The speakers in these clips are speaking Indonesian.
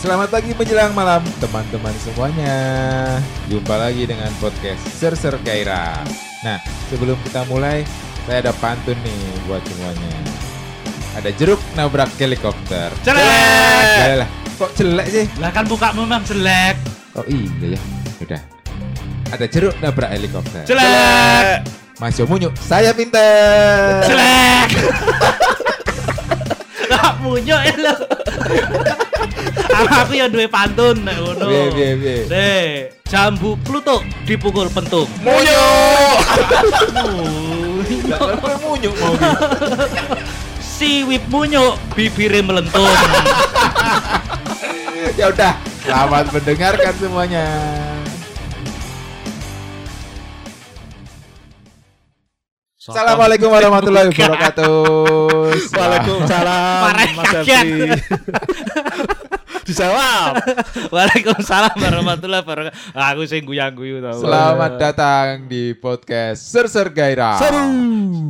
Selamat pagi menjelang malam teman-teman semuanya. Jumpa lagi dengan podcast Ser Ser Gairah. Nah, sebelum kita mulai, saya ada pantun nih buat semuanya. Ada jeruk nabrak helikopter. Jelek. Lah, lah, kok jelek sih? Lah kan buka memang jelek. Oh iya ya. Udah. Ada jeruk nabrak helikopter. Jelek. Mas Yomunyu, saya pinter. Jelek. Lah munyo ya lo. Aku ya duwe pantun nek ngono. Piye, piye, piye? Deh, jambu klutuk dipukul pentung. Munyu. Munyo. Lah, munyu mau. Siwip munyo, bibire melentung. ya udah, selamat mendengarkan semuanya. Assalamualaikum warahmatullahi wabarakatuh. Waalaikumsalam Mas. Dijawab. Waalaikumsalam warahmatullahi wabarakatuh. Aku sing guyang-guyu tau. Selamat datang di podcast Ser Ser Gairah. Seru.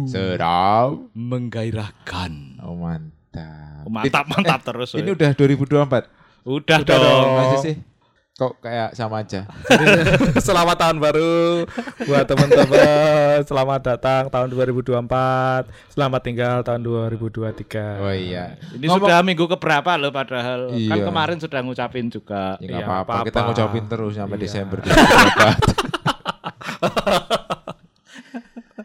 Seram. menggairahkan. Oh, mantap. Mantap, mantap terus. Ini udah 2024. udah, Udah dong. dong. Masih sih? Kok kayak sama aja? Selamat tahun baru buat teman-teman. Selamat datang tahun 2024. Selamat tinggal tahun 2023. Oh iya. Ini Ngomong- sudah minggu keberapa loh padahal. Kan Iya. kemarin sudah ngucapin juga. Ya nggak Iya, apa-apa, kita ngucapin terus sampai Iya. Desember 2024.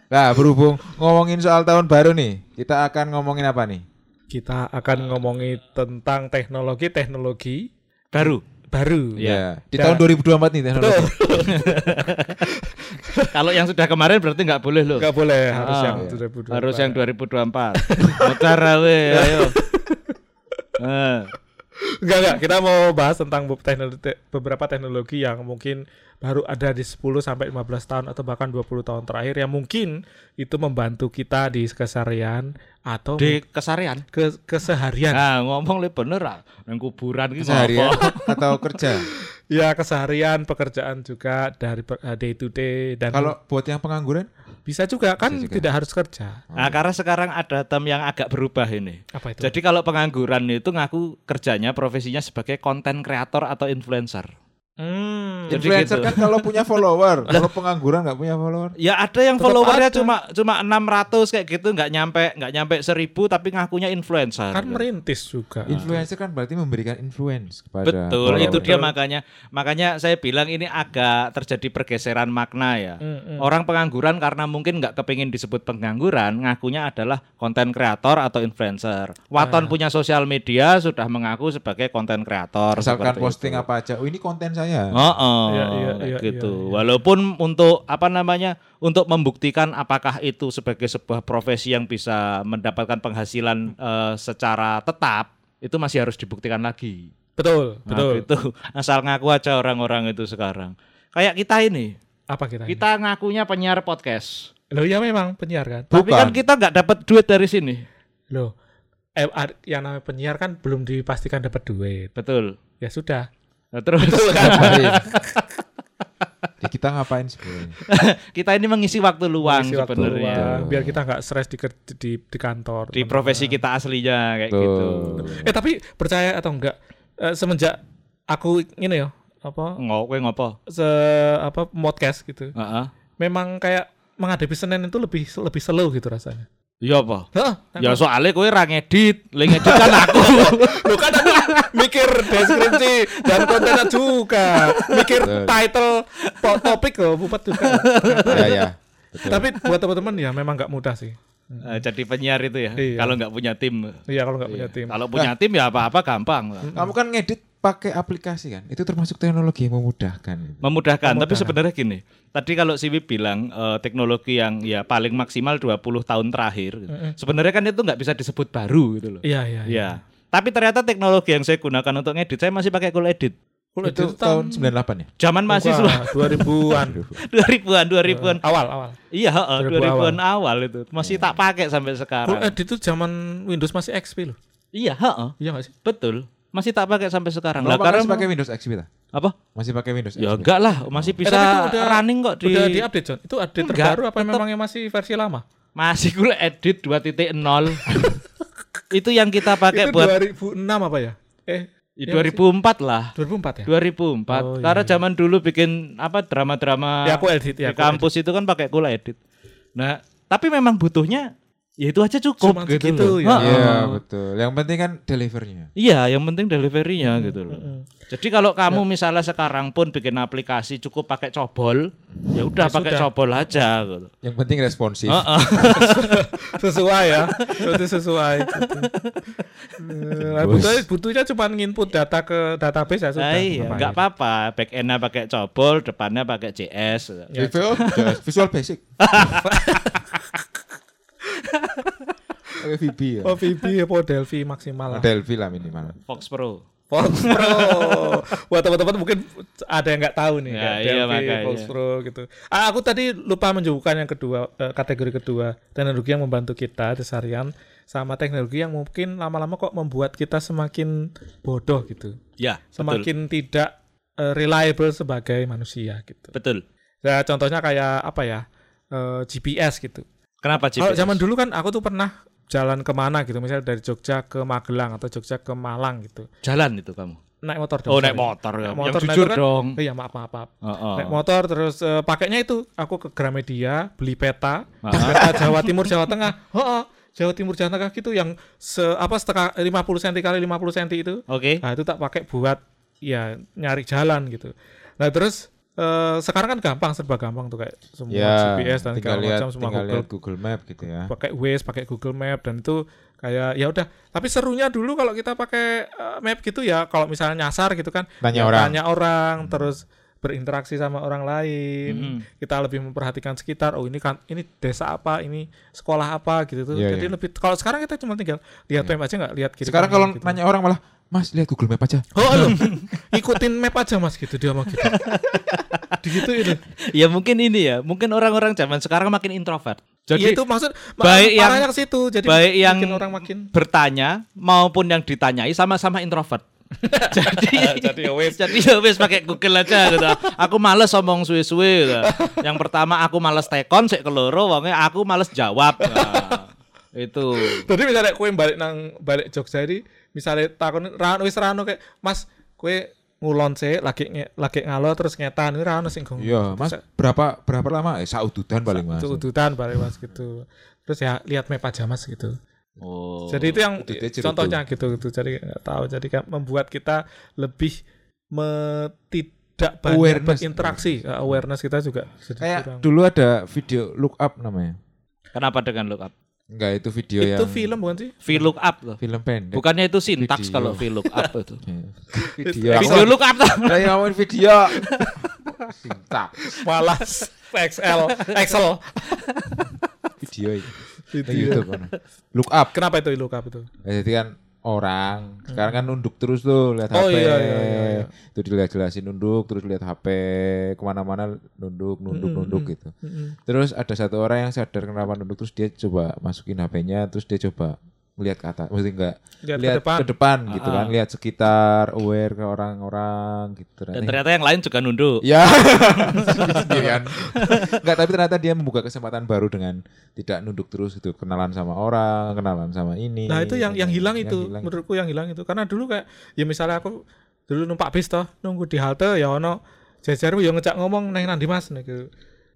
nah, berhubung ngomongin soal tahun baru nih, kita akan ngomongin apa nih? Kita akan ngomongin tentang teknologi-teknologi Baru. Baru. Iya. Di Ya. tahun 2024 nih teknologi. Kalau yang sudah kemarin berarti nggak boleh loh. Enggak boleh harus Ah, yang iya. 2024. Harus yang 2024. Motor we, ayo. Enggak enggak, kita mau bahas tentang teknologi beberapa teknologi yang mungkin baru ada di 10 sampai 15 tahun atau bahkan 20 tahun terakhir yang mungkin itu membantu kita di keseharian atau di kesarian. ke keseharian. Nah, ngomong le bener ah. Nang kuburan ki Seharian ngopo? atau kerja? Ya, keseharian, pekerjaan juga dari eh, day to day dan Kalau buat yang pengangguran? bisa juga kan Bisa juga. tidak harus kerja. Nah, karena sekarang ada term yang agak berubah ini. Apa itu? Jadi kalau pengangguran itu ngaku kerjanya profesinya sebagai konten kreator atau influencer. Hmm. Jadi Influencer gitu. kan kalau punya follower, kalau pengangguran nggak punya follower. Ya ada yang Tetap followernya ada. cuma cuma 600 kayak gitu nggak nyampe nggak nyampe 1000 tapi ngakunya influencer. kan merintis juga. Influencer kan berarti memberikan influence kepada Betul, follower. itu dia makanya makanya saya bilang ini agak terjadi pergeseran makna ya. Mm, mm. Orang pengangguran karena mungkin nggak kepingin disebut pengangguran, ngakunya adalah konten kreator atau influencer. Waton punya sosial media sudah mengaku sebagai konten kreator. Asalkan seperti posting itu. apa aja, oh ini konten saya. Oh, oh, Iya, iya, kayak iya, gitu. iya, iya. Walaupun untuk apa namanya, untuk membuktikan apakah itu sebagai sebuah profesi yang bisa mendapatkan penghasilan eh, secara tetap, itu masih harus dibuktikan lagi. Betul, Nah, betul. gitu. Asal ngaku aja orang-orang itu sekarang. Kayak kita ini, Apa kita? kita ngakunya penyiar podcast. Loh ya memang penyiar kan? Tapi Bukan. kan kita nggak dapat duit dari sini. Loh. Eh, yang namanya penyiar kan belum dipastikan dapat duit. Betul. Ya sudah. Nah, terus Ngapain? Di kita ngapain sebenarnya? kita ini mengisi waktu luang Isi waktu sebenarnya. luang, biar kita nggak stres di, di di kantor. Di profesi kita aslinya kayak gitu. Tuh. Eh tapi percaya atau enggak eh, semenjak aku ini ya apa Ngok, kowe ngopo? se apa podcast gitu. Heeh. Memang kayak menghadapi Senin itu lebih lebih slow gitu rasanya. Iya apa? Hah? Ya soalnya kowe ra ngedit, le ngedit kan aku. Lu kan aku mikir deskripsi dan konten juga, mikir Betul. title po- topik loh, bupat juga. ya ya. Betul. Tapi buat teman-teman ya memang nggak mudah sih. Eh, Jadi penyiar itu ya. Iya. Kalau nggak punya tim. Iya kalau nggak punya tim. Kalau punya tim ya apa-apa gampang. Kamu kan ngedit pakai aplikasi kan? Itu termasuk teknologi yang memudahkan. Memudahkan, tapi Memudahkan. sebenarnya gini. Tadi kalau Siwi bilang eh, teknologi yang ya paling maksimal 20 tahun terakhir. gitu. Sebenarnya kan itu nggak bisa disebut baru gitu loh. Iya iya. Iya. Tapi ternyata teknologi yang saya gunakan untuk ngedit saya masih pakai Cool Edit. Kalau itu tahun 98 ya? Zaman mahasiswa 2000-an. 2000-an, 2000-an. awal awal. Iya, heeh, 2000 2000-an awal itu. Masih tak pakai sampai sekarang. edit itu zaman Windows masih XP loh. Iya, heeh. Iya nggak sih? Betul. Masih tak pakai sampai sekarang. Lah karena masih pakai Windows XP ta? apa? Masih pakai Windows Ya XP? enggak lah, masih bisa Eh, udah- running kok di Udah di-update John. Itu update Enggak, terbaru apa tetep- memang yang masih versi lama? masih gue edit 2.0. itu yang kita pakai itu buat 2006 apa ya? Eh Ya, Iya 2004 lah. 2004 ya? 2004. Oh, iya, Karena iya. zaman dulu bikin apa drama-drama Ya aku edit ya. di aku kampus itu kan pakai Cool Edit. Nah, tapi memang butuhnya ya itu aja cukup Cuman gitu segitu loh. ya. Iya betul. Yang penting kan delivernya. Iya, yang penting deliverynya gitu loh. Mm-mm. Jadi kalau Ya. kamu misalnya sekarang pun bikin aplikasi cukup pakai cobol, ya udah Ya pakai sudah. cobol aja gitu. Yang penting responsif. Heeh. sesuai ya itu sesuai gitu. Butuhnya, butuhnya cuma nginput data ke database ya sudah Nah, iya, Ngapain? nggak apa-apa. Back endnya pakai cobol, depannya pakai JS. Ya, Visual, Visual Basic. Pakai VB ya. oh VB apa Delphi maksimal lah Delphi lah minimal. Fox Pro. Fox Pro buat teman-teman mungkin ada yang nggak tahu nih Ya, kayak iya, Delphi makanya. Fox Pro gitu ah, aku tadi lupa menunjukkan yang kedua eh, kategori kedua teknologi yang membantu kita keseharian sama teknologi yang mungkin lama-lama kok membuat kita semakin bodoh gitu Ya, betul. semakin tidak eh, reliable sebagai manusia gitu Betul. Ya contohnya kayak apa ya eh, GPS gitu. Kenapa Kalau GPS? zaman dulu kan aku tuh pernah jalan ke mana gitu, misalnya dari Jogja ke Magelang atau Jogja ke Malang gitu, Jalan itu kamu. naik motor. dong, Oh, naik motor ya. Naik motor, Yang jujur kan- dong. Oh, Iya maaf maaf maaf. Heeh. Naik motor terus eh, pakainya itu aku ke Gramedia beli peta, Ah. peta Jawa Timur Jawa Tengah. Oh, Jawa Timur Jawa Tengah gitu yang se apa setengah 50 cm kali 50 cm itu. Oke. Nah, itu tak pakai buat ya nyari jalan gitu. Nah, terus eh, sekarang kan gampang serba gampang tuh kayak semua Ya, GPS dan segala lihat, macam semua tinggal Google lihat Google Map gitu ya. pakai Waze, pakai Google Map dan itu kayak ya udah. Tapi serunya dulu kalau kita pakai eh, map gitu ya kalau misalnya nyasar gitu kan Tanya ya orang. tanya orang terus berinteraksi sama orang lain. Mm-mm. Kita lebih memperhatikan sekitar. Oh, ini kan ini desa apa, ini sekolah apa gitu tuh. Iya, Jadi iya. lebih kalau sekarang kita cuma tinggal lihat Iya. map aja nggak lihat kiri Sekarang kalau gitu. nanya orang malah, Mas lihat Google Map aja. Oh, loh. ikutin map aja Mas gitu dia mah gitu. Gitu itu. Ya mungkin ini ya, mungkin orang-orang zaman sekarang makin introvert. Jadi Jadi itu maksud baik yang- ke situ. Jadi baik yang orang makin bertanya maupun yang ditanyai sama-sama introvert. jadi Jadi ya wes. jadi ya wes pakai Google aja gitu. Aku males ngomong suwe-suwe gitu. Yang pertama aku males tekon, sik keloro wonge aku males jawab. Nah, itu. Tadi misalnya kue balik nang balik Jogja ini, misalnya takon rano wis rano kayak Mas kue ngulon sih lagi nge, lagi ngalo terus ngetan ini rano sing gong. Iya, Mas berapa berapa lama? Eh, saududan paling Mas. Itu udutan balik Mas gitu. Terus ya lihat map aja Mas gitu. Oh. Jadi itu yang itu contohnya gitu gitu. Jadi nggak tahu. Jadi kan membuat kita lebih me, tidak banyak Awareness. berinteraksi. Uh, Awareness kita juga jadi Kayak kurang. dulu ada video look up namanya. Kenapa dengan look up? Enggak, itu video Itu yang film bukan sih? V look up loh. film pendek. Bukannya itu sintaks Video. kalau V look up itu. Iya. video. Video look up tuh. lagi ngomongin video. Sintak. Malas XL Excel. Video itu. Itu Di ya. YouTube kan. Look up. Kenapa itu look up itu? Ya, jadi kan orang sekarang kan nunduk terus tuh lihat Oh, HP iya, iya, iya, iya. itu dilihat jelasin nunduk terus lihat HP ke mana-mana nunduk nunduk Mm-mm, nunduk mm. gitu Mm-mm. terus ada satu orang yang sadar kenapa nunduk terus dia coba masukin HP-nya terus dia coba melihat ke atas mesti enggak Lihat ke lihat depan. ke depan gitu Ah, kan ah. lihat sekitar aware ke orang-orang gitu Dan Ternyata- ternyata yang lain juga nunduk. Ya, sendirian. Enggak, tapi ternyata dia membuka kesempatan baru dengan tidak nunduk terus gitu, kenalan sama orang, kenalan sama ini. Nah itu yang yang hilang itu hilang. menurutku yang hilang itu karena dulu kayak ya misalnya aku dulu numpak bis toh nunggu di halte ya ono jajar yo ngejak ngomong neng nandi mas gitu.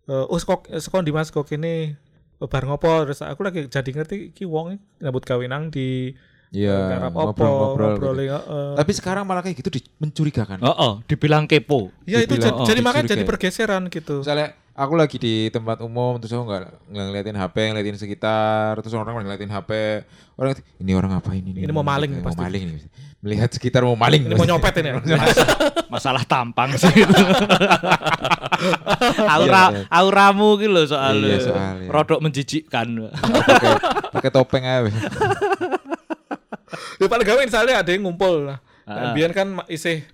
Eh, oh sekok sekon di mas kok ini bar ngopo terus aku lagi jadi ngerti ki wong nyambut gawe nang di Iya, opo ngobrol-ngobrol. ngobrol gitu. heeh. Tapi sekarang malah kayak gitu di- mencurigakan. Oh, oh, dibilang kepo. Ya itu jadi, oh, jadi makanya jadi pergeseran gitu. Misalnya aku lagi di tempat umum terus aku nggak nggak ngeliatin HP, ngeliatin sekitar, terus orang ngeliatin HP, orang ini orang apa ini? Ini mau maling mau pasti. maling ini. Melihat sekitar mau maling. Ini mau nyopet ini. ya. Masalah tampang sih itu. Aura Iya, iya. auramu gitu loh soalnya. Iya, soalnya. Rodok menjijikkan. pakai pakai topeng aja. ya paling gawe misalnya ada yang ngumpul lah. Ah. Biar kan isih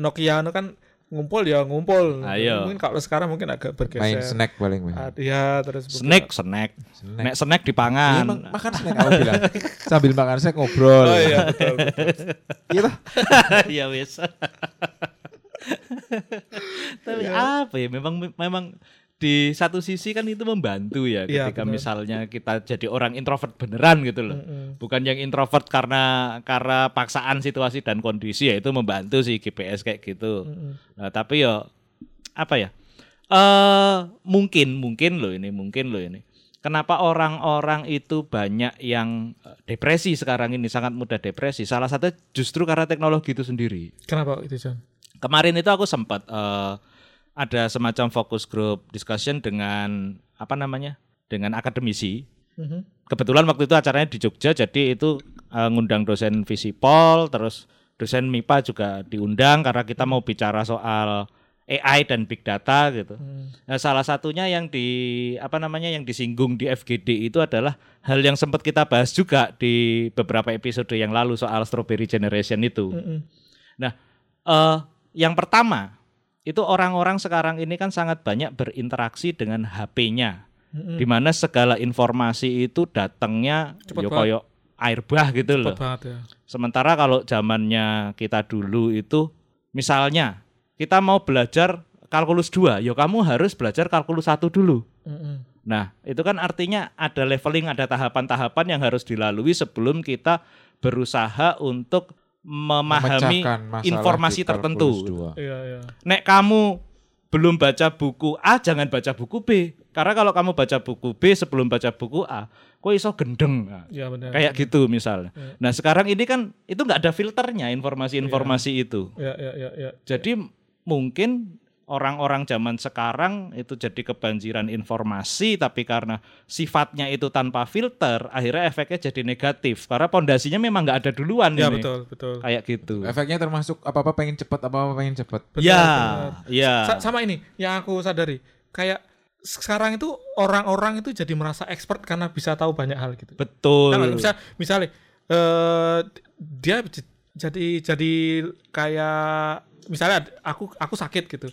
Nokia itu kan ngumpul ya ngumpul. Ayo. Mungkin kalau sekarang mungkin agak bergeser. Main snack paling. Ah, Iya, terus Snack, snack. Snack. Nek snack Iya, dipangan. emang makan snack aku bilang. Sambil makan snack ngobrol. Oh iya betul. betul. Iya toh? Iya wis. Tapi apa ya memang memang di satu sisi kan itu membantu ya Iya, ketika betul. misalnya kita jadi orang introvert beneran gitu loh. Mm-mm. Bukan yang introvert karena karena paksaan situasi dan kondisi ya itu membantu sih GPS kayak gitu. Mm-mm. Nah, tapi ya apa ya? Eh mungkin mungkin loh ini, mungkin loh ini. Kenapa orang-orang itu banyak yang eh, depresi sekarang ini sangat mudah depresi? Salah satu justru karena teknologi itu sendiri. Kenapa itu John? Kemarin itu aku sempat eh, ada semacam fokus group discussion dengan apa namanya? dengan akademisi. Mhm. Kebetulan waktu itu acaranya di Jogja jadi itu eh, ngundang dosen Visipol terus dosen MIPA juga diundang karena kita mau bicara soal AI dan big data gitu. Hmm. Nah, salah satunya yang di apa namanya yang disinggung di FGD itu adalah hal yang sempat kita bahas juga di beberapa episode yang lalu soal strawberry generation itu. Mm-mm. Nah, eh yang pertama itu orang-orang sekarang ini kan sangat banyak berinteraksi dengan HP-nya, Mm-mm. di mana segala informasi itu datangnya yo koyo air bah gitu loh. Cepet banget ya. Sementara kalau zamannya kita dulu itu misalnya kita mau belajar kalkulus 2, ya kamu harus belajar kalkulus 1 dulu. Mm-mm. Nah, itu kan artinya ada leveling, ada tahapan-tahapan yang harus dilalui sebelum kita berusaha untuk memahami informasi tertentu. Iya iya. Nek kamu belum baca buku A, jangan baca buku B. Karena kalau kamu baca buku B sebelum baca buku A, kok iso gendeng. Nah, Iya benar. Kayak gitu misalnya. Iya. Nah, sekarang ini kan itu nggak ada filternya informasi-informasi itu. Iya iya iya iya. Jadi mungkin orang-orang zaman sekarang itu jadi kebanjiran informasi tapi karena sifatnya itu tanpa filter akhirnya efeknya jadi negatif karena pondasinya memang nggak ada duluan Iya ini. betul betul. Kayak gitu. Efeknya termasuk apa-apa pengen cepet, apa-apa pengen cepet. Betul, Ya, betul. ya. Sa- sama ini yang aku sadari kayak sekarang itu orang-orang itu jadi merasa expert karena bisa tahu banyak hal gitu. Betul. Nggak? Misal, misalnya eh dia jadi jadi kayak misalnya aku aku sakit gitu.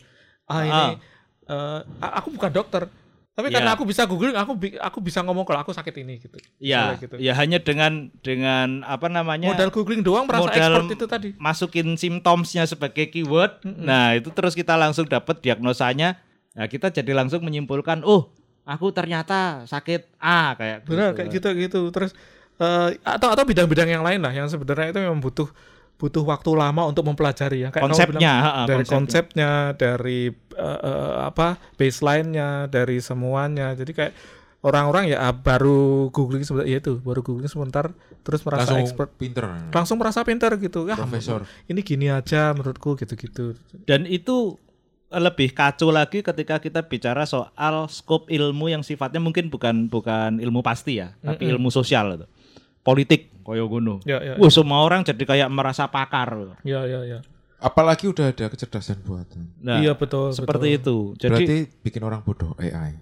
Ah ini eh, a- aku bukan dokter. Tapi Ya. karena aku bisa googling, aku aku bisa ngomong kalau aku sakit ini gitu. Ya, Misalnya gitu. ya hanya dengan dengan apa namanya Modal googling doang merasa modal expert itu tadi. masukin simptomsnya sebagai keyword. Nah, itu terus kita langsung dapat diagnosanya. Nah, kita jadi langsung menyimpulkan, "Oh, aku ternyata sakit A kayak Benar kayak gitu gitu. Terus eh, atau atau bidang-bidang yang lain lah yang sebenarnya itu memang butuh butuh waktu lama untuk mempelajari ya. Kayak Konsepnya, bilang, ha, ha, dari konsepnya. konsepnya, dari eh, eh, apa baseline-nya, dari semuanya. Jadi kayak orang-orang ya ah, baru googling sebentar ya itu, baru googling sebentar terus merasa Langsung expert, pinter. langsung merasa pintar gitu. Ya, Profesor. ini gini aja menurutku gitu-gitu. Dan itu lebih kacau lagi ketika kita bicara soal skop ilmu yang sifatnya mungkin bukan bukan ilmu pasti ya, tapi Mm-mm. ilmu sosial itu. Politik koyo ngono. Ya ya Wah, semua orang jadi kayak merasa pakar. ya ya. ya. Apalagi udah ada kecerdasan buatan. Nah, iya betul. seperti betul. itu. Jadi Berarti bikin orang bodoh AI.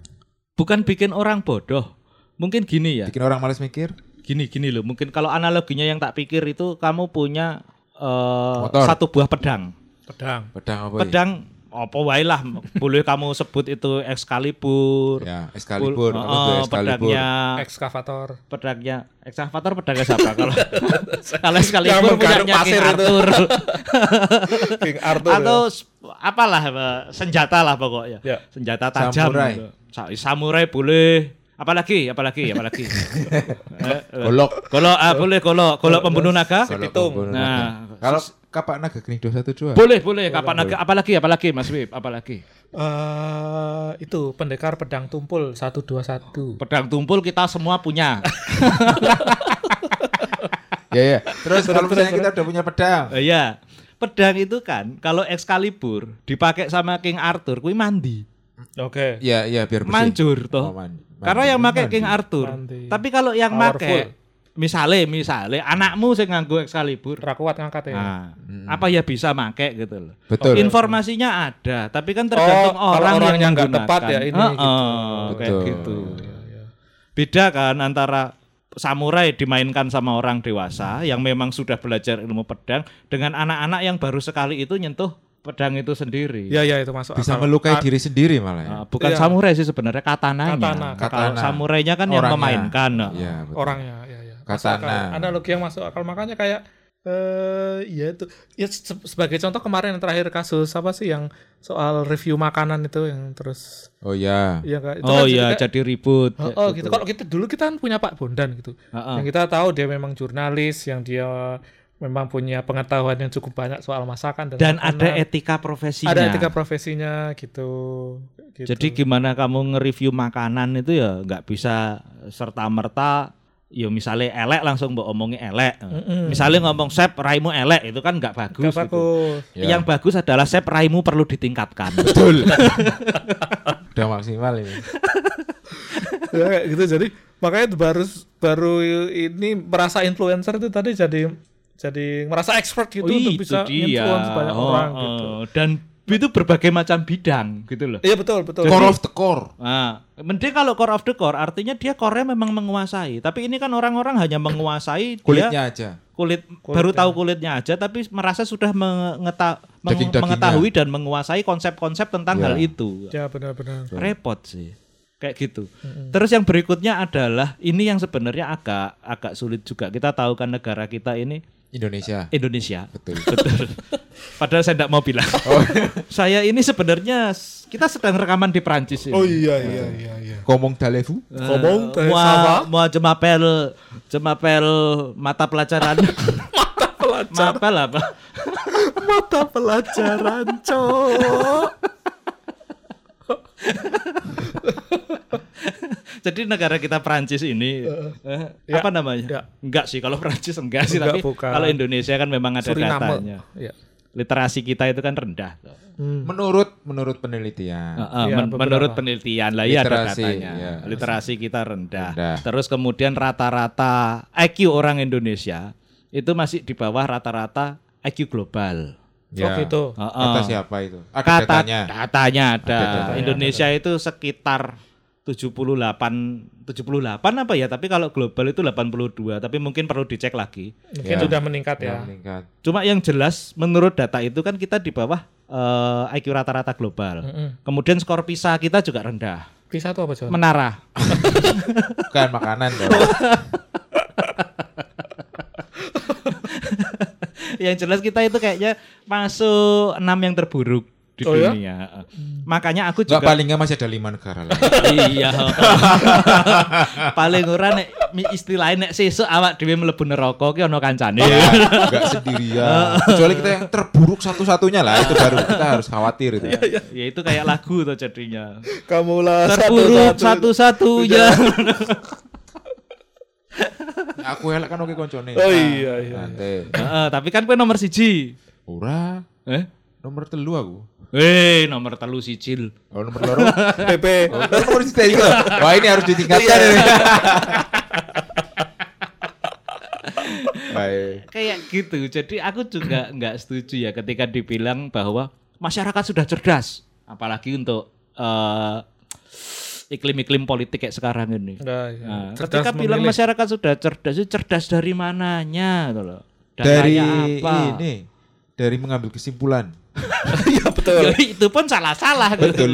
bukan bikin orang bodoh. Mungkin gini ya. Bikin orang males mikir. Gini gini loh. Mungkin kalau analoginya yang tak pikir itu kamu punya eh, Motor. satu buah pedang. pedang. Pedang apa ya? Apa wae lah. Boleh kamu sebut itu Excalibur. Ya, Excalibur. Pul- oh, Excalibur? pedangnya Ekskavator. pedangnya ekskavator pedangnya siapa kalau kalau Excalibur punyanya King pasir itu. Arthur King Arthur. atau apalah eh, senjata lah pokoknya Ya. senjata tajam Samurai. gitu. Sa- samurai boleh apalagi apalagi apalagi Eh. Golok. golok ah boleh golok golok pembunuh naga Nah, kalau kapak naga geni 212. boleh boleh kapan naga apalagi apalagi Mas Wib apalagi eh itu pendekar pedang tumpul 121. pedang tumpul kita semua punya Ya ya. Terus kalau misalnya kita udah punya pedang. Eh, Iya. Pedang itu kan kalau Excalibur dipakai sama King Arthur kuwi mandi. Oke. Iya iya biar bersih. Manjur toh. Oh, mandi. Karena yang pakai. King Arthur. Mandi. Tapi kalau yang Powerful. pakai misale misale anakmu sing nganggo Excalibur. Ra kuat ngangkat ya. Nah, apa ya bisa make gitu loh. Betul. Informasinya ada, tapi kan tergantung Oh, kalau orang orangnya yang nggak tepat ya ini Heeh, gitu. kayak Betul. gitu. Iya, iya. Beda kan antara samurai dimainkan sama orang dewasa yang memang sudah belajar ilmu pedang dengan anak-anak yang baru sekali itu nyentuh pedang itu sendiri. Iya, iya itu masuk Bisa akal. melukai Ah, diri sendiri malah ya. Nah, bukan Iya. samurai sih sebenarnya katananya. Katana. Katana. samurainya kan yang Orangnya. memainkan. Iya, betul. orangnya ya ya. Katana. Analogi yang masuk akal makanya kayak Eh, ya itu. Ya se- sebagai contoh kemarin yang terakhir kasus apa sih yang soal review makanan itu yang terus Oh ya. ya Kak, itu Oh kan iya, juga- jadi ribut. Oh, oh, gitu. Kalau kita dulu kita kan punya Pak Bondan gitu. Heeh. Yang kita tahu dia memang jurnalis yang dia memang punya pengetahuan yang cukup banyak soal masakan dan, Dan ada etika profesinya. ada etika profesinya gitu. gitu. Jadi gimana kamu nge-review makanan itu ya nggak bisa serta merta ya misalnya elek langsung mbok omongi elek. Misalnya ngomong sep raimu elek itu kan nggak bagus. Gak gitu. bagus. Ya. Yang bagus adalah sep raimu perlu ditingkatkan. Betul. Udah maksimal ini. ya kayak gitu jadi makanya baru baru ini merasa influencer itu tadi jadi jadi merasa expert gitu Oh, untuk bisa dia. influence banyak Oh, orang oh. gitu. Dan itu berbagai macam bidang gitu loh. Iya betul betul. Core of the core. Nah, mending kalau core of the core artinya dia core-nya memang menguasai. Tapi ini kan orang-orang hanya menguasai dia Kulitnya aja. kulit, baru tahu kulitnya aja tapi merasa sudah mengeta- meng- Daging-dagingnya. mengetahui dan menguasai konsep-konsep tentang Ya. hal itu. Ya benar-benar. Repot sih. Kayak gitu. Terus yang berikutnya adalah ini yang sebenarnya agak agak sulit juga. Kita tahu kan negara kita ini Indonesia. Indonesia. Betul. Betul. Padahal saya tidak mau bilang. saya ini sebenarnya kita sedang rekaman di Prancis ini. Oh iya iya iya iya. Ngomong dalevu. Ngomong Eh, eh, sama mau mau jemapel jemapel mata pelajaran mata pelajaran mapel apa mata pelajaran cok. jadi negara kita Prancis ini eh, Ya, apa namanya ya. enggak sih kalau Prancis enggak sih Enggak, tapi bukan. kalau Indonesia kan memang ada Suriname. datanya Iya. literasi kita itu kan rendah Hmm. Menurut menurut penelitian. Heeh, Iya, men- beberapa. menurut penelitian lah ya ada Literasi, datanya iya. literasi kita rendah. Rendah. terus kemudian rata-rata IQ orang Indonesia itu masih di bawah rata-rata IQ global Ya. Oh gitu. Heeh. Kata siapa itu? Ada Kata datanya. datanya ada. Ada datanya. Indonesia itu sekitar 78 78 apa ya? Tapi kalau global itu 82, tapi mungkin perlu dicek lagi. Mungkin Ya. sudah meningkat Ya, ya. meningkat. Cuma yang jelas menurut data itu kan kita di bawah eh, IQ rata-rata global. Mm-mm. Kemudian skor PISA kita juga rendah. Bisa tuh apa John? Menara. Bukan makanan dong. yang jelas kita itu kayaknya masuk enam yang terburuk di Oh ya? dunia. Makanya aku juga paling nggak masih ada lima negara lah. iya. Paling ora nek istilahnya nek sesuk awak dhewe mlebu neraka ki ana kancane. Enggak sendirian. Kecuali kita yang terburuk satu-satunya lah itu baru kita harus khawatir itu. ya itu kayak lagu tuh jadinya. Kamulah Terburuk satu-satunya. Aku elek kan oke koncone. Oh iya iya. Nanti. Heeh, tapi kan kowe nomor siji. Ora, Eh? nomor telu aku. Eh, nomor telu sijil. Oh, nomor loro. PP. Oh, nomor siji. Wah, ini harus ditingkatkan ini. Baik. Kayak gitu. Jadi aku juga nggak setuju ya ketika dibilang bahwa masyarakat sudah cerdas, apalagi untuk eh, iklim-iklim politik kayak sekarang ini. Enggak, ya. Nah, Cerdas ketika bilang memilih. masyarakat sudah cerdas, itu cerdas dari mananya gitu loh. Dari apa? ini, dari mengambil kesimpulan. Iya betul. Ya, itu pun salah-salah gitu. Betul.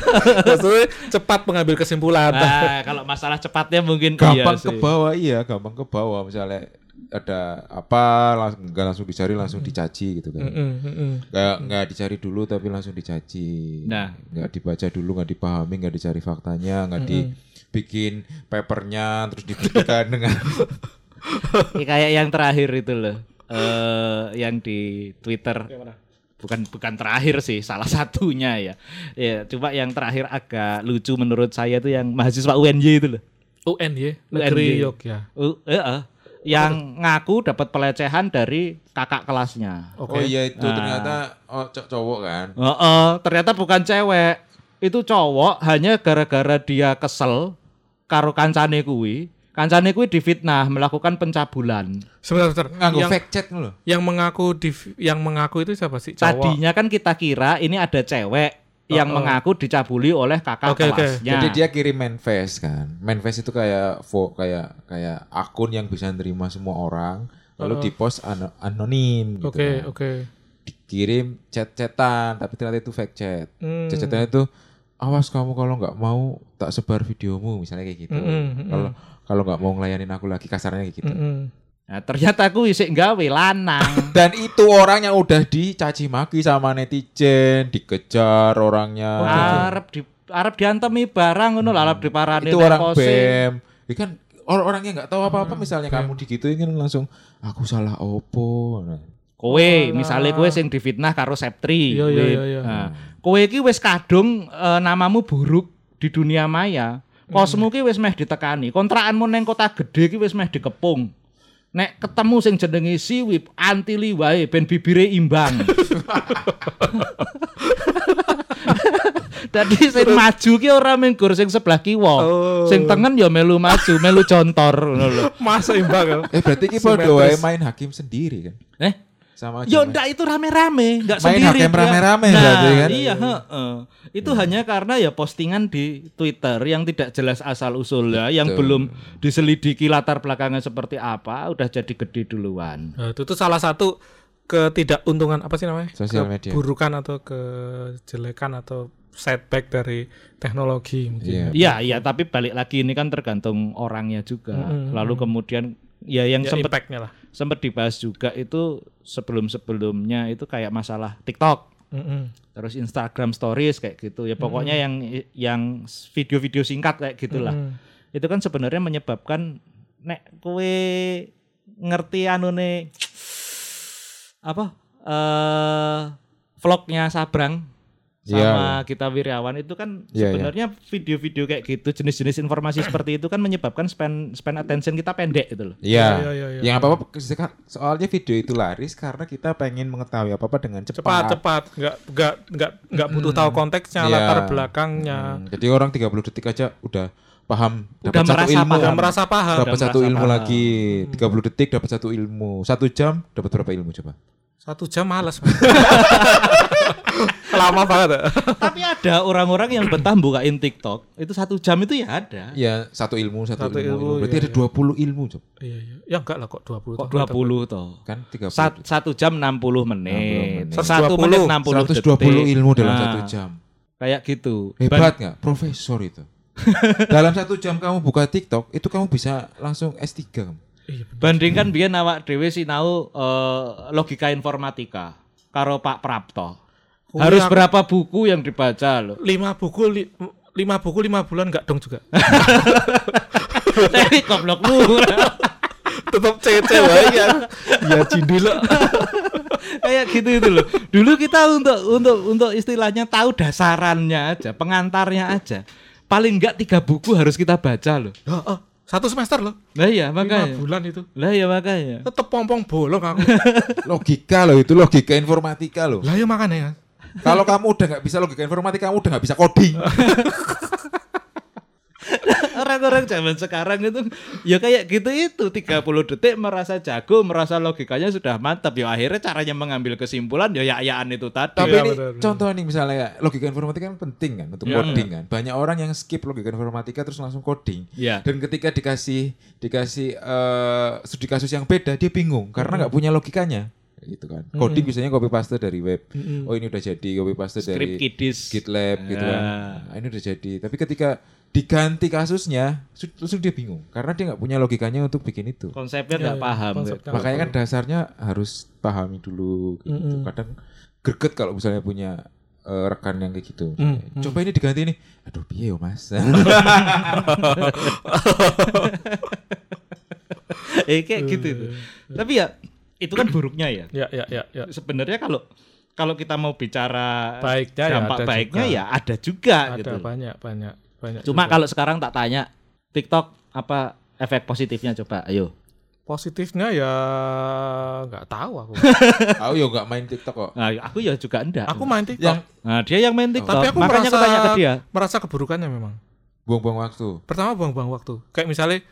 Maksudnya cepat mengambil kesimpulan. Nah, kalau masalah cepatnya mungkin gampang iya ke bawah iya gampang ke bawah misalnya ada apa langsung nggak langsung dicari langsung dicaci gitu kan mm-mm. nggak nggak dicari dulu tapi langsung dicaci Nah. nggak dibaca dulu nggak dipahami nggak dicari faktanya nggak dibikin papernya terus dibuktikan dengan Ya, kayak yang terakhir itu loh. Eh yang di Twitter. Bukan bukan terakhir sih, salah satunya ya. Ya, coba yang terakhir agak lucu menurut saya itu yang mahasiswa UNY itu loh. UNY Negeri UNY. Yogyakarta. Uh, eh, eh. Yang ngaku dapat pelecehan dari kakak kelasnya. oh iya itu Nah. ternyata oh, co- cowok kan Heeh, ternyata bukan cewek. Itu cowok hanya gara-gara dia kesel karo kancane kuwi. Kancane kuwi difitnah melakukan pencabulan. Sebentar, sebentar. nganggo yang, fact check loh yang mengaku di, yang mengaku itu siapa sih? Cowok. Tadinya kan kita kira ini ada cewek yang Oh, oh. mengaku dicabuli oleh kakak oke. kelasnya. jadi dia kirim manifest kan manifest itu kayak vo, kayak kayak akun yang bisa nerima semua orang lalu di post ano- anonim gitu Oke, kan. oke. dikirim chat-chatan tapi ternyata itu fake chat Hmm. chat-chatannya itu awas kamu kalau nggak mau tak sebar videomu misalnya kayak gitu Mm-mm, mm-mm. kalau kalau nggak mau ngelayanin aku lagi kasarnya kayak gitu Mm-mm. Nah, ternyata aku isik gawe lanang. Dan itu orang yang udah dicaci maki sama netizen, dikejar orangnya. Arep di arep diantemi barang ngono lah, arep diparani itu orang. BEM. Ya kan orang-orang yang nggak tahu apa-apa misalnya kamu digituin kan langsung aku salah opo. Nah, Kowe, misalnya kowe sing difitnah karo Septri. Iya, iya, iya, iya. Nah, kowe iki wis kadung eh, namamu buruk di dunia maya. Kosmu ki wis meh ditekani. Kontrakanmu neng kota gede ki wis meh dikepung. Nek ketemu sing jenenge Siwip anti liwae ben bibire imbang. Dadi sing maju ki ora menggur sing sebelah kiwa. Oh. Sing tengen ya melu maju, melu contor ngono lho. Masa imbang ya? Eh berarti kita Simetris. doain main hakim sendiri kan? Eh, Sama Yo aja, ndak itu rame-rame, nggak Main sendiri. dia. rame-rame nah, berarti kan? Iya, heeh. Itu hanya karena ya postingan di Twitter yang tidak jelas asal usulnya, yang Betul. belum diselidiki latar belakangnya seperti apa, udah jadi gede duluan. Nah, itu tuh salah satu ketidakuntungan apa sih namanya? Sosial media. Keburukan atau kejelekan atau setback dari teknologi mungkin. Iya. Iya, iya, tapi balik lagi ini kan tergantung orangnya juga. Mm-mm. Lalu kemudian ya yang Ya, sempat lah. Sempat dibahas juga itu sebelum-sebelumnya itu kayak masalah TikTok. Mm-mm. terus Instagram Stories kayak gitu ya pokoknya yang yang video-video singkat kayak gitulah Mm. itu kan sebenarnya menyebabkan nek kue ngerti anu nih apa eh vlognya Sabrang Iya, sama kita Wiryawan itu kan Iya, iya. sebenarnya video-video kayak gitu jenis-jenis informasi seperti itu kan menyebabkan span span attention kita pendek gitu loh. Iya. Iya, iya, iya. Yang apa-apa soalnya video itu laris karena kita pengen mengetahui apa-apa dengan cepat. cepat cepat nggak nggak nggak nggak butuh tahu konteksnya Iya. latar belakangnya Hmm, jadi orang 30 detik aja udah paham Udah dapat satu merasa ilmu paham. udah merasa paham dapat satu merasa ilmu paham. lagi 30 detik dapat satu ilmu satu jam dapat berapa ilmu coba satu jam males lama banget. Tapi ada orang-orang yang betah bukain TikTok itu satu jam itu ya ada. ya satu ilmu satu, Satu ilmu, ilmu, berarti iya, ada 20 ilmu coba iya iya ya enggak lah kok 20 Kok tuh. 20 toh? kan 30 Sat- satu jam 60 menit. 60 menit. Satu 120, menit 60 detik. 120 ilmu dalam Nah, satu jam Kayak gitu. hebat nggak profesor itu dalam satu jam kamu buka TikTok itu kamu bisa langsung S3 kamu iya bener. Bandingkan biyen awak dhewe sinau eh, logika informatika karo Pak Prapto. Harus aku- berapa buku yang dibaca loh. lima buku li- lima buku lima bulan enggak dong juga Tapi goblok lu. tetap cece ya ya cindil Kayak gitu itu loh. Dulu kita untuk untuk untuk istilahnya tahu dasarannya aja, pengantarnya aja. Paling enggak tiga buku harus kita baca loh. oh, satu semester loh Lah iya lima makanya. bulan itu Lah iya makanya. tetep pompong bolong aku logika loh itu logika informatika loh lah ya makanya ya kalau kamu udah nggak bisa logika informatika kamu udah nggak bisa coding Orang-orang zaman sekarang itu ya kayak gitu itu 30 detik merasa jago, merasa logikanya sudah mantap. Ya akhirnya caranya mengambil kesimpulan ya ya-yaan itu tadi. Tapi Iya, ini benar, benar. contoh nih misalnya ya, logika informatika kan penting kan untuk Iya. coding kan. Banyak orang yang skip logika informatika terus langsung coding. Ya. Dan ketika dikasih dikasih eh studi kasus yang beda dia bingung karena nggak punya logikanya. Gitu kan. Coding biasanya copy paste dari web. Oh ini udah jadi copy paste Script dari kidis. GitLab gitu kan. Ah. Nah, ini udah jadi. Tapi ketika diganti kasusnya su- langsung dia bingung karena dia nggak punya logikanya untuk bikin itu. Konsepnya nggak iya, paham. konsepnya. Makanya kan dasarnya harus pahami dulu gitu. Mm-mm. Kadang greget kalau misalnya punya eh, rekan yang kayak gitu. Mm, Coba ini diganti nih. Aduh piye yo Mas. eh kayak gitu itu. Tapi ya itu kan buruknya ya. ya ya ya ya Sebenarnya kalau kalau kita mau bicara Baiknya ya dampak ada baiknya juga. ya ada juga ada gitu. banyak banyak banyak Cuma juga. kalau sekarang tak tanya TikTok apa efek positifnya coba ayo. positifnya ya nggak tahu aku Aku yo nggak main TikTok kok. Nah, aku ya juga enggak. aku main TikTok Yang Nah, dia yang main TikTok. tapi aku Makanya merasa aku tanya ke dia. merasa keburukannya memang buang-buang waktu. pertama buang-buang waktu kayak misalnya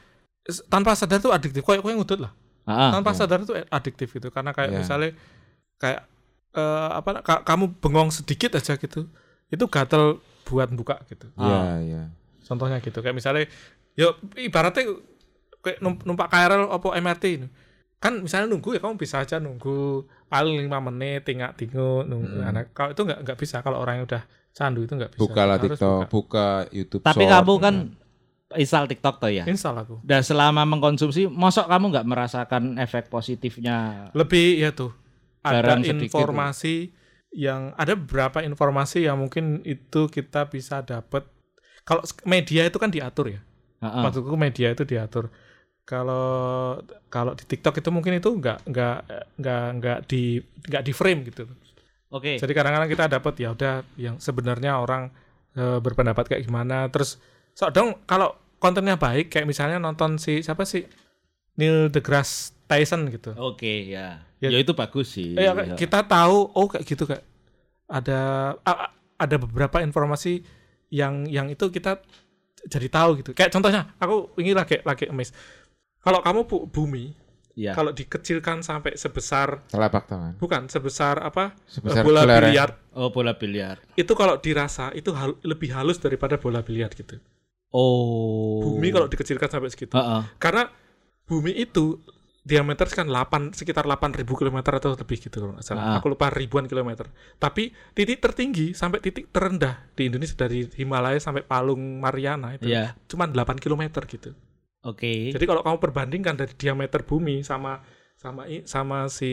tanpa sadar tuh adiktif kayak kayak ngudut lah Ah, tanpa iya. sadar tuh adiktif gitu karena kayak Iya. misalnya kayak eh, apa ka- kamu bengong sedikit aja gitu itu gatel buat buka gitu Iya, Ah. iya. contohnya gitu kayak misalnya yo ibaratnya kayak num- numpak KRL opo MRT ini kan misalnya nunggu ya kamu bisa aja nunggu paling lima menit tinggal tinggal nunggu Mm. Nah, kalau itu nggak nggak bisa kalau orang yang udah candu itu nggak bisa Bukalah Harus TikTok, buka. buka YouTube Tapi Short. kamu kan install TikTok tuh ya. Install aku. Dan selama mengkonsumsi, mosok kamu nggak merasakan efek positifnya? Lebih ya tuh. Ada informasi yang ada beberapa informasi yang mungkin itu kita bisa dapat. Kalau media itu kan diatur ya. Heeh. Maksudku media itu diatur. Kalau kalau di TikTok itu mungkin itu nggak nggak nggak nggak di nggak di frame gitu. Oke. Jadi kadang-kadang kita dapat ya udah yang sebenarnya orang eh, berpendapat kayak gimana. Terus so dong kalau kontennya baik kayak misalnya nonton si siapa sih Neil deGrasse Tyson gitu. Oke, ya. Ya. Ya, itu bagus sih. Eh, ya, Ya. kita tahu oh kayak gitu kayak ada a- ada beberapa informasi yang yang itu kita jadi tahu gitu. Kayak contohnya aku ini lagi lagi emis. Kalau kamu bu- bumi Ya. kalau dikecilkan sampai sebesar Telapak tangan. bukan sebesar apa Sebesar bola biliar Oh, bola biliar. itu kalau dirasa itu hal- lebih halus daripada bola biliar gitu. Oh. Bumi kalau dikecilkan sampai segitu. Heeh. Karena bumi itu diameter kan 8 sekitar 8000 km atau lebih gitu kalau salah. Ah. Aku lupa ribuan kilometer. Tapi titik tertinggi sampai titik terendah di Indonesia dari Himalaya sampai Palung Mariana itu Iya. cuma 8 km gitu. Oke. Jadi kalau kamu perbandingkan dari diameter bumi sama sama sama si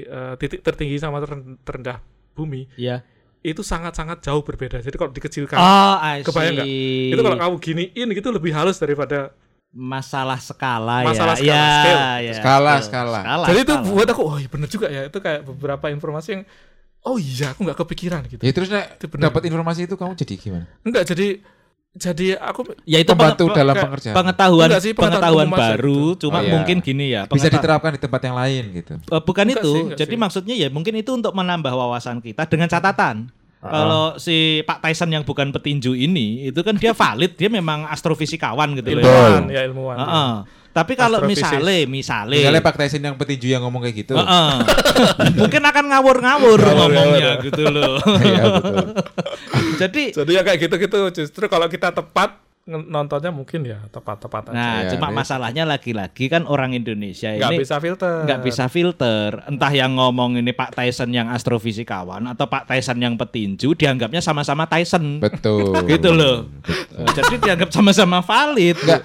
eh, titik tertinggi sama teren- terendah bumi Ya. Itu sangat-sangat jauh berbeda. Jadi kalau dikecilkan Oh, Kebayang nggak? itu kalau kamu giniin gitu lebih halus daripada masalah skala Masalah ya. skala, ya, scale. ya, Skala, betul. skala. Jadi itu skala. buat aku, oh iya bener juga ya. Itu kayak beberapa informasi yang, oh iya aku nggak kepikiran gitu. Ya terus nek Itu benar. dapat informasi itu kamu jadi gimana? Enggak jadi, jadi aku ya itu Membantu penge- dalam pengerjaan. pengetahuan sih, pengetahuan pengetahuan baru gitu. cuma Oh, iya. mungkin gini ya Bisa diterapkan di tempat yang lain gitu. Eh, bukan Enggak itu sih, jadi sih. maksudnya ya mungkin itu untuk menambah wawasan kita dengan catatan Ah. kalau si Pak Tyson yang bukan petinju ini itu kan dia valid dia memang astrofisikawan gitu loh ya. ilmuwan ya ilmuwan. Heeh. Tapi kalau misale misale Misalnya Pak Tyson yang petinju yang ngomong kayak gitu. Heeh. mungkin akan ngawur-ngawur ngomongnya gitu loh Iya betul. jadi Jadi ya kayak gitu-gitu. Justru kalau kita tepat nontonnya mungkin ya tepat-tepat aja. nah Iya, cuma iya. masalahnya lagi-lagi kan orang Indonesia Nggak ini bisa filter. nggak bisa filter entah yang ngomong ini Pak Tyson yang astrofisikawan atau Pak Tyson yang petinju dianggapnya sama-sama Tyson Betul. gitu loh jadi dianggap sama-sama valid Enggak.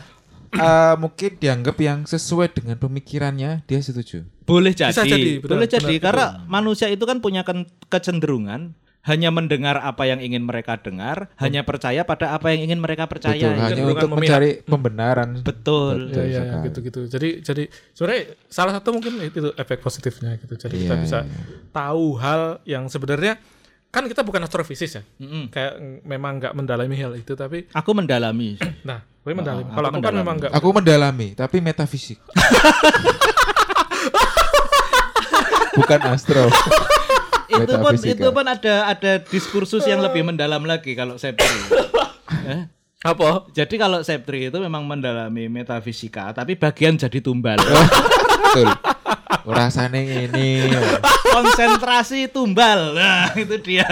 Eh, mungkin dianggap yang sesuai dengan pemikirannya dia setuju. boleh jadi, Bisa jadi, benar, boleh jadi benar, karena manusia itu kan punya kecenderungan hanya mendengar apa yang ingin mereka dengar hanya percaya pada apa yang ingin mereka percaya Betul. Hanya Kecenderungan untuk memihak. mencari pembenaran. betul Iya, iya, sekali. gitu-gitu. Jadi, jadi sebenarnya salah satu mungkin itu efek positifnya gitu. Jadi kita Iya, bisa iya. tahu hal yang sebenarnya kan kita bukan astrofisis ya. Mm-mm. Kayak memang nggak mendalami hal itu, tapi aku mendalami nah, gue mendalami. aku Kalau aku kan mendalami. memang nggak. Aku mendalami, tapi metafisik. Bukan astro. itu pun Metafisika. itu pun ada ada diskursus yang lebih mendalam lagi kalau Septri. Eh, Apa? Jadi kalau Septri itu memang mendalami metafisika tapi bagian jadi tumbal. Betul. Rasanya ini. Konsentrasi tumbal. Nah, itu dia.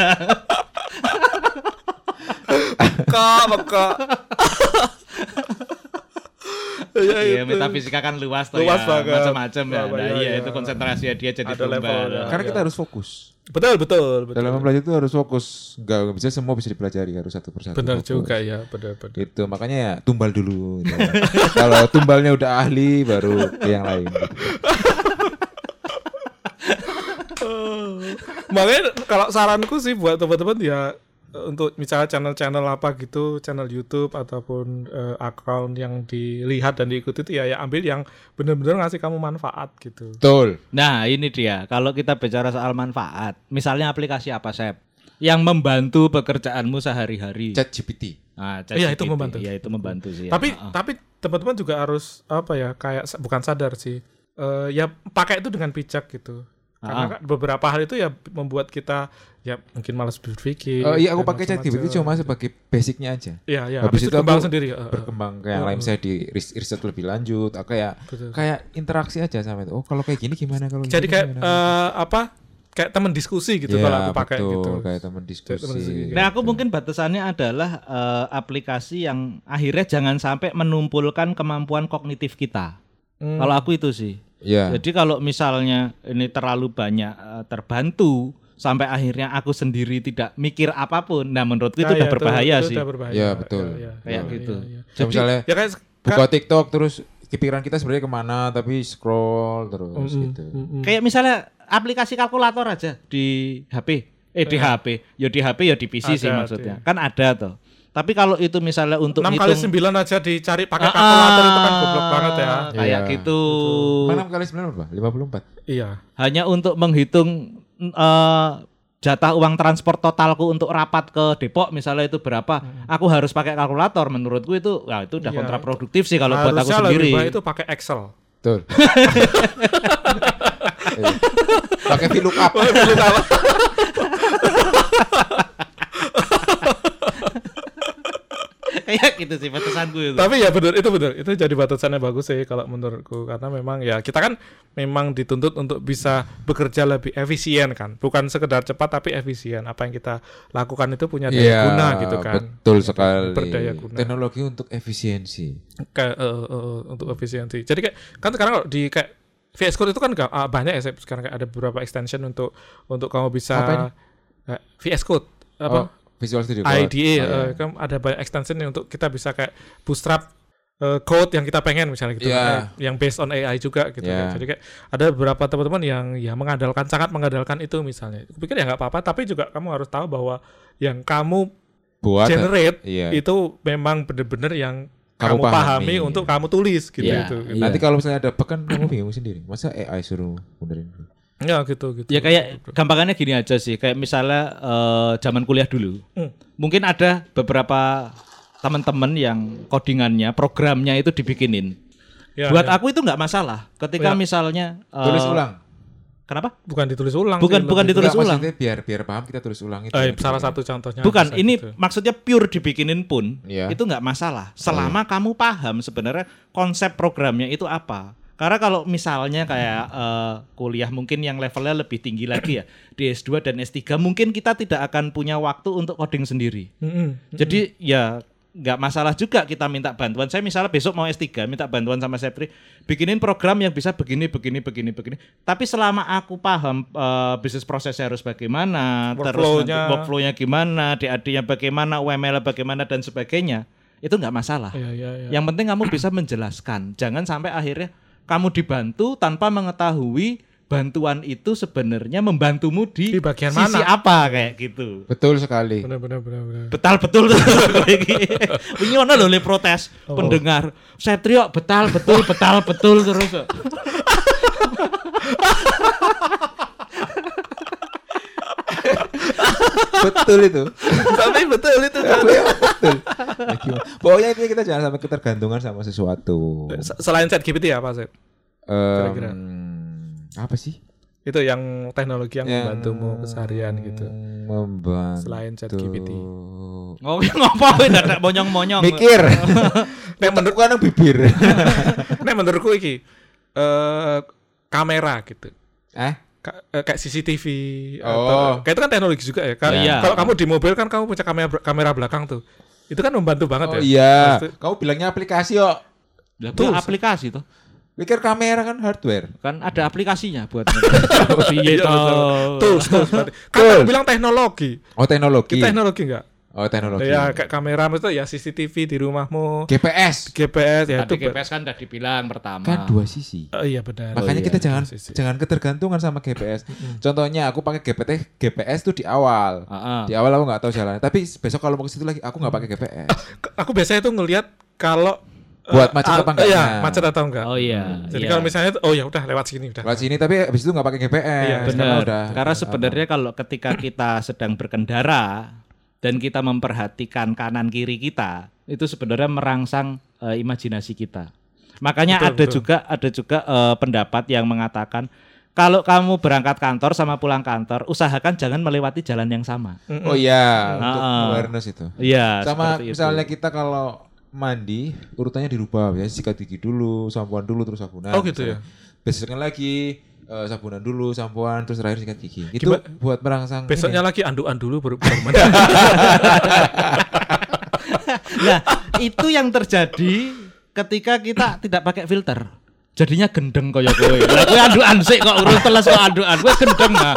Kak, kak. ya, Iya, itu. metafisika kan luas tuh Luas ya. banget. Macam-macam ya. Nah, iya, iya iya. itu konsentrasi dia jadi Ada tumbal. levelnya. Karena kita harus fokus. Betul, betul, betul. Dalam belajar itu harus fokus. Enggak nggak bisa semua bisa dipelajari, harus satu persatu. Benar fokus. juga ya, benar, benar. Gitu, makanya ya tumbal dulu. gitu. Kalau tumbalnya udah ahli baru ke yang lain. gitu. Makanya kalau saranku sih buat teman-teman ya untuk misalnya channel-channel apa gitu, channel YouTube ataupun eh, account yang dilihat dan diikuti itu ya ya ambil yang benar-benar ngasih kamu manfaat gitu. Betul. Nah, ini dia. Kalau kita bicara soal manfaat, misalnya aplikasi apa, Sep? Yang membantu pekerjaanmu sehari-hari. Chat GPT. Nah, Iya, itu membantu. Iya, itu membantu sih. ya. Tapi Ah, ah. tapi teman-teman juga harus apa ya kayak bukan sadar sih. Eh, ya pakai itu dengan bijak gitu. Karena kan beberapa hal itu ya membuat kita ya mungkin malas berpikir. Oh iya, aku pakai chat. GPT cuma sebagai basicnya aja. Iya, iya. Habis Habis, itu itu kembang aku sendiri. eh. Berkembang kayak yang lain saya di ris- riset lebih lanjut, aku kayak Betul. kayak interaksi aja sama itu. Oh, kalau kayak gini gimana kalau Jadi gini kayak gimana? eh, apa? Kayak teman diskusi gitu Ya, kalau aku pakai betul, gitu. kayak teman diskusi. teman diskusi. Nah, aku mungkin batasannya adalah eh, aplikasi yang akhirnya jangan sampai menumpulkan kemampuan kognitif kita. Hmm. Kalau aku itu sih. Iya. Jadi kalau misalnya ini terlalu banyak eh, terbantu sampai akhirnya aku sendiri tidak mikir apa pun. Nah, menurutku itu Nah, udah ya, berbahaya itu sih. udah berbahaya. Iya, betul. Iya, Kayak iya, gitu. iya, iya. Kayak misalnya Ya kayak buka TikTok terus pikiran kita sebenarnya ke mana tapi scroll terus Mm-mm, gitu. mm-mm. Kayak misalnya aplikasi kalkulator aja di HP. Eh di HP. Ya di HP ya di PC sih Ada, maksudnya. Kan ada tuh. Tapi kalau itu misalnya untuk 6 kali ngitung 9 aja dicari pakai Ah, kalkulator itu kan goblok banget ya. Kayak Iya. gitu. Mana kali 9 berapa? 54. Iya. Hanya untuk menghitung eh, jatah uang transport totalku untuk rapat ke Depok misalnya itu berapa, aku harus pakai kalkulator. Menurutku itu, ya itu udah Iya, kontraproduktif sih kalau buat aku Harusnya sendiri. lebih baik itu pakai Excel. Betul. Iya. Pakai VLOOKUP. Kayak gitu sih batasanku itu. Tapi ya benar itu benar. Itu jadi batasannya bagus sih kalau menurutku karena memang ya kita kan memang dituntut untuk bisa bekerja lebih efisien kan. Bukan sekedar cepat tapi efisien. Apa yang kita lakukan itu punya daya Iya, guna gitu kan. Betul sekali. Berdaya guna. Teknologi untuk efisiensi. kayak eh, eh, untuk efisiensi. Jadi kayak kan sekarang kalau di kayak VS Code itu kan ga- ah, banyak ya sekarang kayak ada beberapa extension untuk untuk kamu bisa Apa ini? eh, VS Code apa Oh, Visual Studio Code. IDE Oh, iya. eh, kan ada banyak extension yang untuk kita bisa kayak bootstrap eh, code yang kita pengen misalnya gitu Iya. Eh, yang based on AI juga gitu Iya. kan. Jadi kayak ada beberapa teman-teman yang ya mengandalkan sangat mengandalkan itu misalnya. Aku pikir ya nggak apa-apa tapi juga kamu harus tahu bahwa yang kamu Buat generate iya. itu memang bener-bener yang Kamu kamu, pahami. pahami untuk kamu tulis gitu Iya, gitu. iya. Nanti kalau misalnya ada bug kan kamu bingung sendiri. Masa AI suruh benerin? Ya gitu gitu. Ya kayak gampangannya gini aja sih, kayak misalnya eh, zaman kuliah dulu, Hmm. mungkin ada beberapa teman-teman yang codingannya, programnya itu dibikinin. Ya, Buat ya. aku itu nggak masalah. Ketika Ya. misalnya eh, Tulis ulang. Kenapa? bukan ditulis ulang. Bukan- sih, bukan lebih- ditulis Enggak, ulang. maksudnya biar biar paham kita tulis ulang itu. Eh, yang salah satu contohnya. Bukan, ini gitu. maksudnya pure dibikinin pun Iya. itu nggak masalah. Selama kamu paham sebenarnya konsep programnya itu apa. Karena kalau misalnya kayak eh, kuliah mungkin yang levelnya lebih tinggi lagi ya di S2 dan S3 mungkin kita tidak akan punya waktu untuk coding sendiri. Jadi ya nggak masalah juga kita minta bantuan. Saya misalnya besok mau S3 minta bantuan sama Sepri bikinin program yang bisa begini begini begini begini. Tapi selama aku paham eh, bisnis prosesnya harus bagaimana, terus nanti Workflow-nya. gimana, DAD-nya bagaimana, UML bagaimana dan sebagainya, itu nggak masalah. Iya, iya, iya. Yang penting kamu bisa menjelaskan. Jangan sampai akhirnya kamu dibantu tanpa mengetahui bantuan itu sebenarnya membantumu di, Di bagian sisi mana? apa kayak gitu. Betul sekali. Benar benar benar benar. Betal betul tuh. Ini ono lho le protes Oh. pendengar. Setrio betal betul betal betul terus. Betul itu. Tapi betul itu. betul. Ya? Pokoknya intinya kita jangan sampai ketergantungan sama sesuatu. Se- Selain ChatGPT ya, Pak kira-kira. apa sih? Itu yang teknologi yang, membantumu keseharian gitu. Membantu. Selain ChatGPT. Oh, ngapain dadak monyong-monyong. Mikir. Nek menurut kan bibir. Nah, menurutku iki eh kamera gitu. eh? Eh, kayak CCTV Oh. atau kayak itu kan teknologi juga ya. Iya. Kalau kamu di mobil kan kamu punya kamera kamera belakang tuh. Itu kan membantu banget Oh ya. iya. Maksud- Kamu bilangnya aplikasi kok. Lah, Tuh. itu aplikasi tuh. Pikir kamera kan hardware. Kan ada aplikasinya buat Iya, betul. Tools, tools. Kan Tools. kamu bilang teknologi. Oh teknologi. Kita teknologi enggak? Oh teknologi. Ya kayak kamera maksudnya ya CCTV di rumahmu, GPS. GPS ya Tadi itu. GPS kan udah dibilang pertama. Kan dua sisi. Oh, iya benar. Makanya Oh, kita iya. jangan Iya, sih, sih. jangan ketergantungan sama GPS. Contohnya aku pakai GPT GPS tuh di awal. Heeh. Di awal aku nggak tahu jalannya. Tapi besok kalau mau ke situ lagi aku nggak pakai GPS. K- Aku biasanya tuh ngelihat kalau Buat eh, macet al- apa enggaknya. Iya, macet atau enggak. Oh iya. Jadi iya. kalau misalnya tuh, oh ya udah lewat sini udah. Lewat sini tapi habis itu nggak pakai GPS. Iya, Benar. udah Karena sebenarnya kalau ketika kita sedang berkendara dan kita memperhatikan kanan kiri kita, itu sebenarnya merangsang eh, imajinasi kita. Makanya Betul, ada betul. juga ada juga eh, pendapat yang mengatakan kalau kamu berangkat kantor sama pulang kantor, usahakan jangan melewati jalan yang sama. Oh iya, untuk Ah. awareness itu. Iya, Sama seperti itu. misalnya kita kalau mandi urutannya dirubah ya sikat gigi dulu, sampoan dulu terus sabunan. Oh, gitu Misalnya. Besoknya lagi eh, sabunan dulu, sampoan terus terakhir sikat gigi. Itu Gimana- buat merangsang Besoknya ini. lagi anduan dulu baru baru mandi. Nah, itu yang terjadi ketika kita tidak pakai filter. Jadinya gendeng kaya kowe. Lah kowe andukan sik kok urus teles kok andukan. Kowe gendeng nah.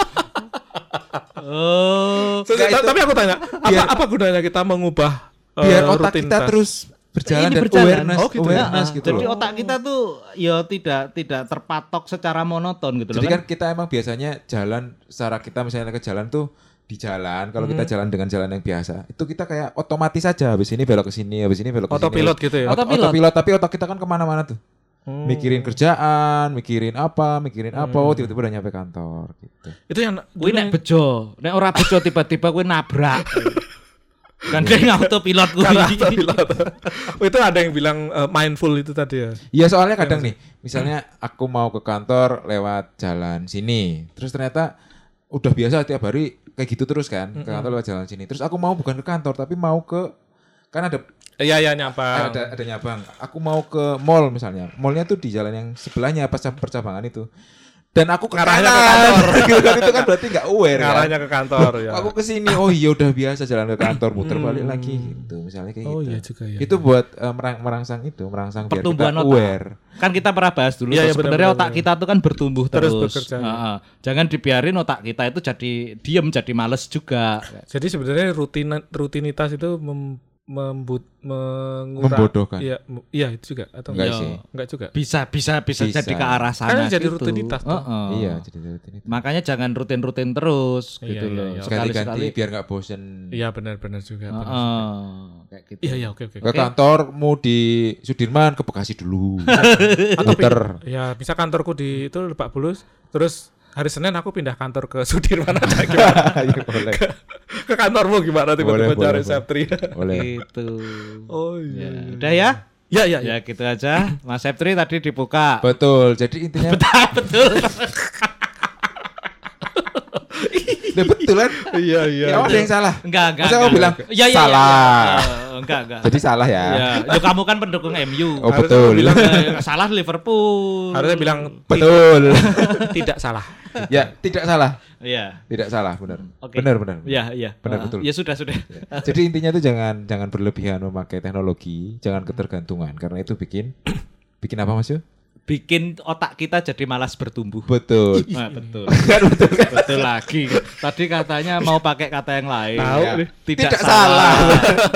Oh. So, tapi aku tanya, apa biar- apa gunanya kita mengubah Biar otak kita rutinitas? terus berjalan Ini dan berjalan. awareness, Oh, gitu ya? awareness Nah, gitu jadi loh. otak kita tuh ya tidak tidak terpatok secara monoton gitu Jadi loh kan kita emang biasanya jalan secara kita misalnya ke jalan tuh di jalan kalau kita Hmm. jalan dengan jalan yang biasa itu kita kayak otomatis aja habis ini belok ke sini habis ini belok ke sini Autopilot gitu ya? Ot- Autopilot. autopilot tapi otak kita kan ke mana-mana tuh Hmm. mikirin kerjaan mikirin apa mikirin apa Hmm. oh tiba-tiba udah nyampe kantor gitu Itu yang dulu nek bejo, nek ora bejo tiba-tiba kuwi nabrak. Gandeng autopilot karena autopilot. Oh, itu ada yang bilang eh, mindful itu tadi ya. Iya soalnya kadang nih, misalnya aku mau ke kantor lewat jalan sini, terus ternyata udah biasa tiap hari kayak gitu terus kan, ke kantor lewat jalan sini. Terus aku mau bukan ke kantor tapi mau ke kan ada Iya iya nyapa. ada ada nyabang. Aku mau ke mall misalnya. Mallnya tuh di jalan yang sebelahnya pas percabangan itu. Dan aku ke Ngarahnya ke kantor. Gitu kan, itu kan berarti nggak aware kan. Ngarahnya ke kantor ya. Aku ke sini, oh iya udah biasa jalan ke kantor, muter balik lagi gitu. Misalnya kayak Oh gitu. iya juga ya. Itu buat eh, merang- merangsang itu, merangsang biar kita Pertumbuhan otak. aware. Kan kita pernah bahas dulu Iya, tuh, iya, sebenarnya benar, otak benar. kita tuh kan bertumbuh Terus terus. bekerja, ya. Heeh. Jangan dibiarin otak kita itu jadi diem, jadi males juga. Jadi sebenarnya rutin rutinitas itu mem, membut mengurang Membodohkan. Iya, iya itu juga atau Enggak sih. Enggak juga. Bisa bisa bisa, Bisa. jadi ke arah sana Kan jadi gitu. rutinitas tuh. Heeh. Iya, jadi rutin itu. Makanya jangan rutin-rutin terus Iya, gitu iya, loh. iya. Sekali-ganti biar nggak bosen. Iya benar-benar juga. benar. Heeh. Kayak gitu. Iya iya oke oke. Ke kantor mau di Sudirman ke Bekasi dulu. Atau Muter. Ya bisa kantorku di itu Lebak Bulus, terus hari Senin aku pindah kantor ke Sudirman aja gimana? Iya boleh. ke kantormu gimana tiba-tiba cari Septri. Boleh. Gitu. oh Ya, iya. udah ya? Ya ya Ya ya. gitu aja. Mas Septri tadi dibuka. Betul. Jadi intinya Betul. Udah betul kan? Iya iya. Ya ada yang salah. Enggak, enggak. Masa kamu bilang Ya, ya, ya, salah? ya. Eh, enggak, enggak. Jadi salah ya. Ya, kamu kan pendukung MU. Oh betul. bilang- Eh, salah Liverpool. Harusnya bilang Betul. tidak salah. ya, tidak salah. Iya. Tidak salah, benar. Oke. Benar, benar. Iya, iya. Benar, betul. Ya sudah, sudah. Jadi intinya tuh jangan jangan berlebihan memakai teknologi, jangan ketergantungan karena itu bikin bikin apa Mas Yu? Bikin otak kita jadi malas bertumbuh. Betul. Nah, betul. Kan betul kan? betul lagi. Tadi katanya mau pakai kata yang lain. Tahu Ya. Tidak, Tidak salah.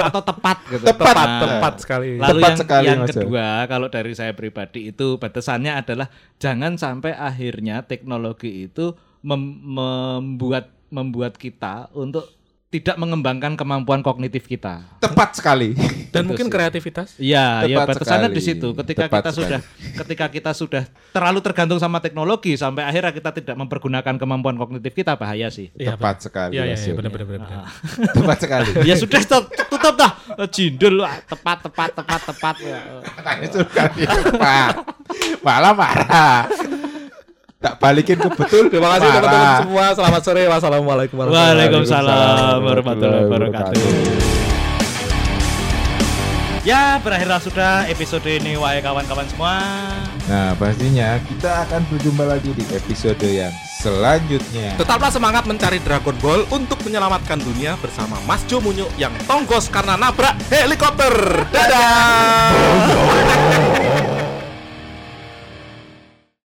Atau tepat gitu. Tepat, Nah, Tepat sekali. Lalu Tepat yang, sekali, yang kedua, kalau dari saya pribadi itu batasannya adalah jangan sampai akhirnya teknologi itu mem- membuat membuat kita untuk tidak mengembangkan kemampuan kognitif kita. Tepat sekali. Dan Itu mungkin sih. kreativitas. Iya, ya Tepat batasannya di situ. Ketika Tepat kita sekali. sudah ketika kita sudah terlalu tergantung sama teknologi sampai akhirnya kita tidak mempergunakan kemampuan kognitif kita bahaya sih. Iya, Tepat sekali. Iya iya iya Yu. benar benar benar. benar. Tepat sekali. ya sudah stop, tutup dah. Jindul ah, tepat tepat tepat tepat. Ya. Suka dia tepat. Malah marah. Tak balikin ke betul. Terima kasih teman-teman semua. Selamat sore. Wassalamualaikum warahmatullahi Waalaikumsalam warahmatullahi wabarakatuh. Ya, berakhirlah sudah episode ini wahai kawan-kawan semua. Nah, pastinya kita akan berjumpa lagi di episode yang selanjutnya. Tetaplah semangat mencari Dragon Ball untuk menyelamatkan dunia bersama Mas Jo Munyo yang tonggos karena nabrak helikopter. Dadah.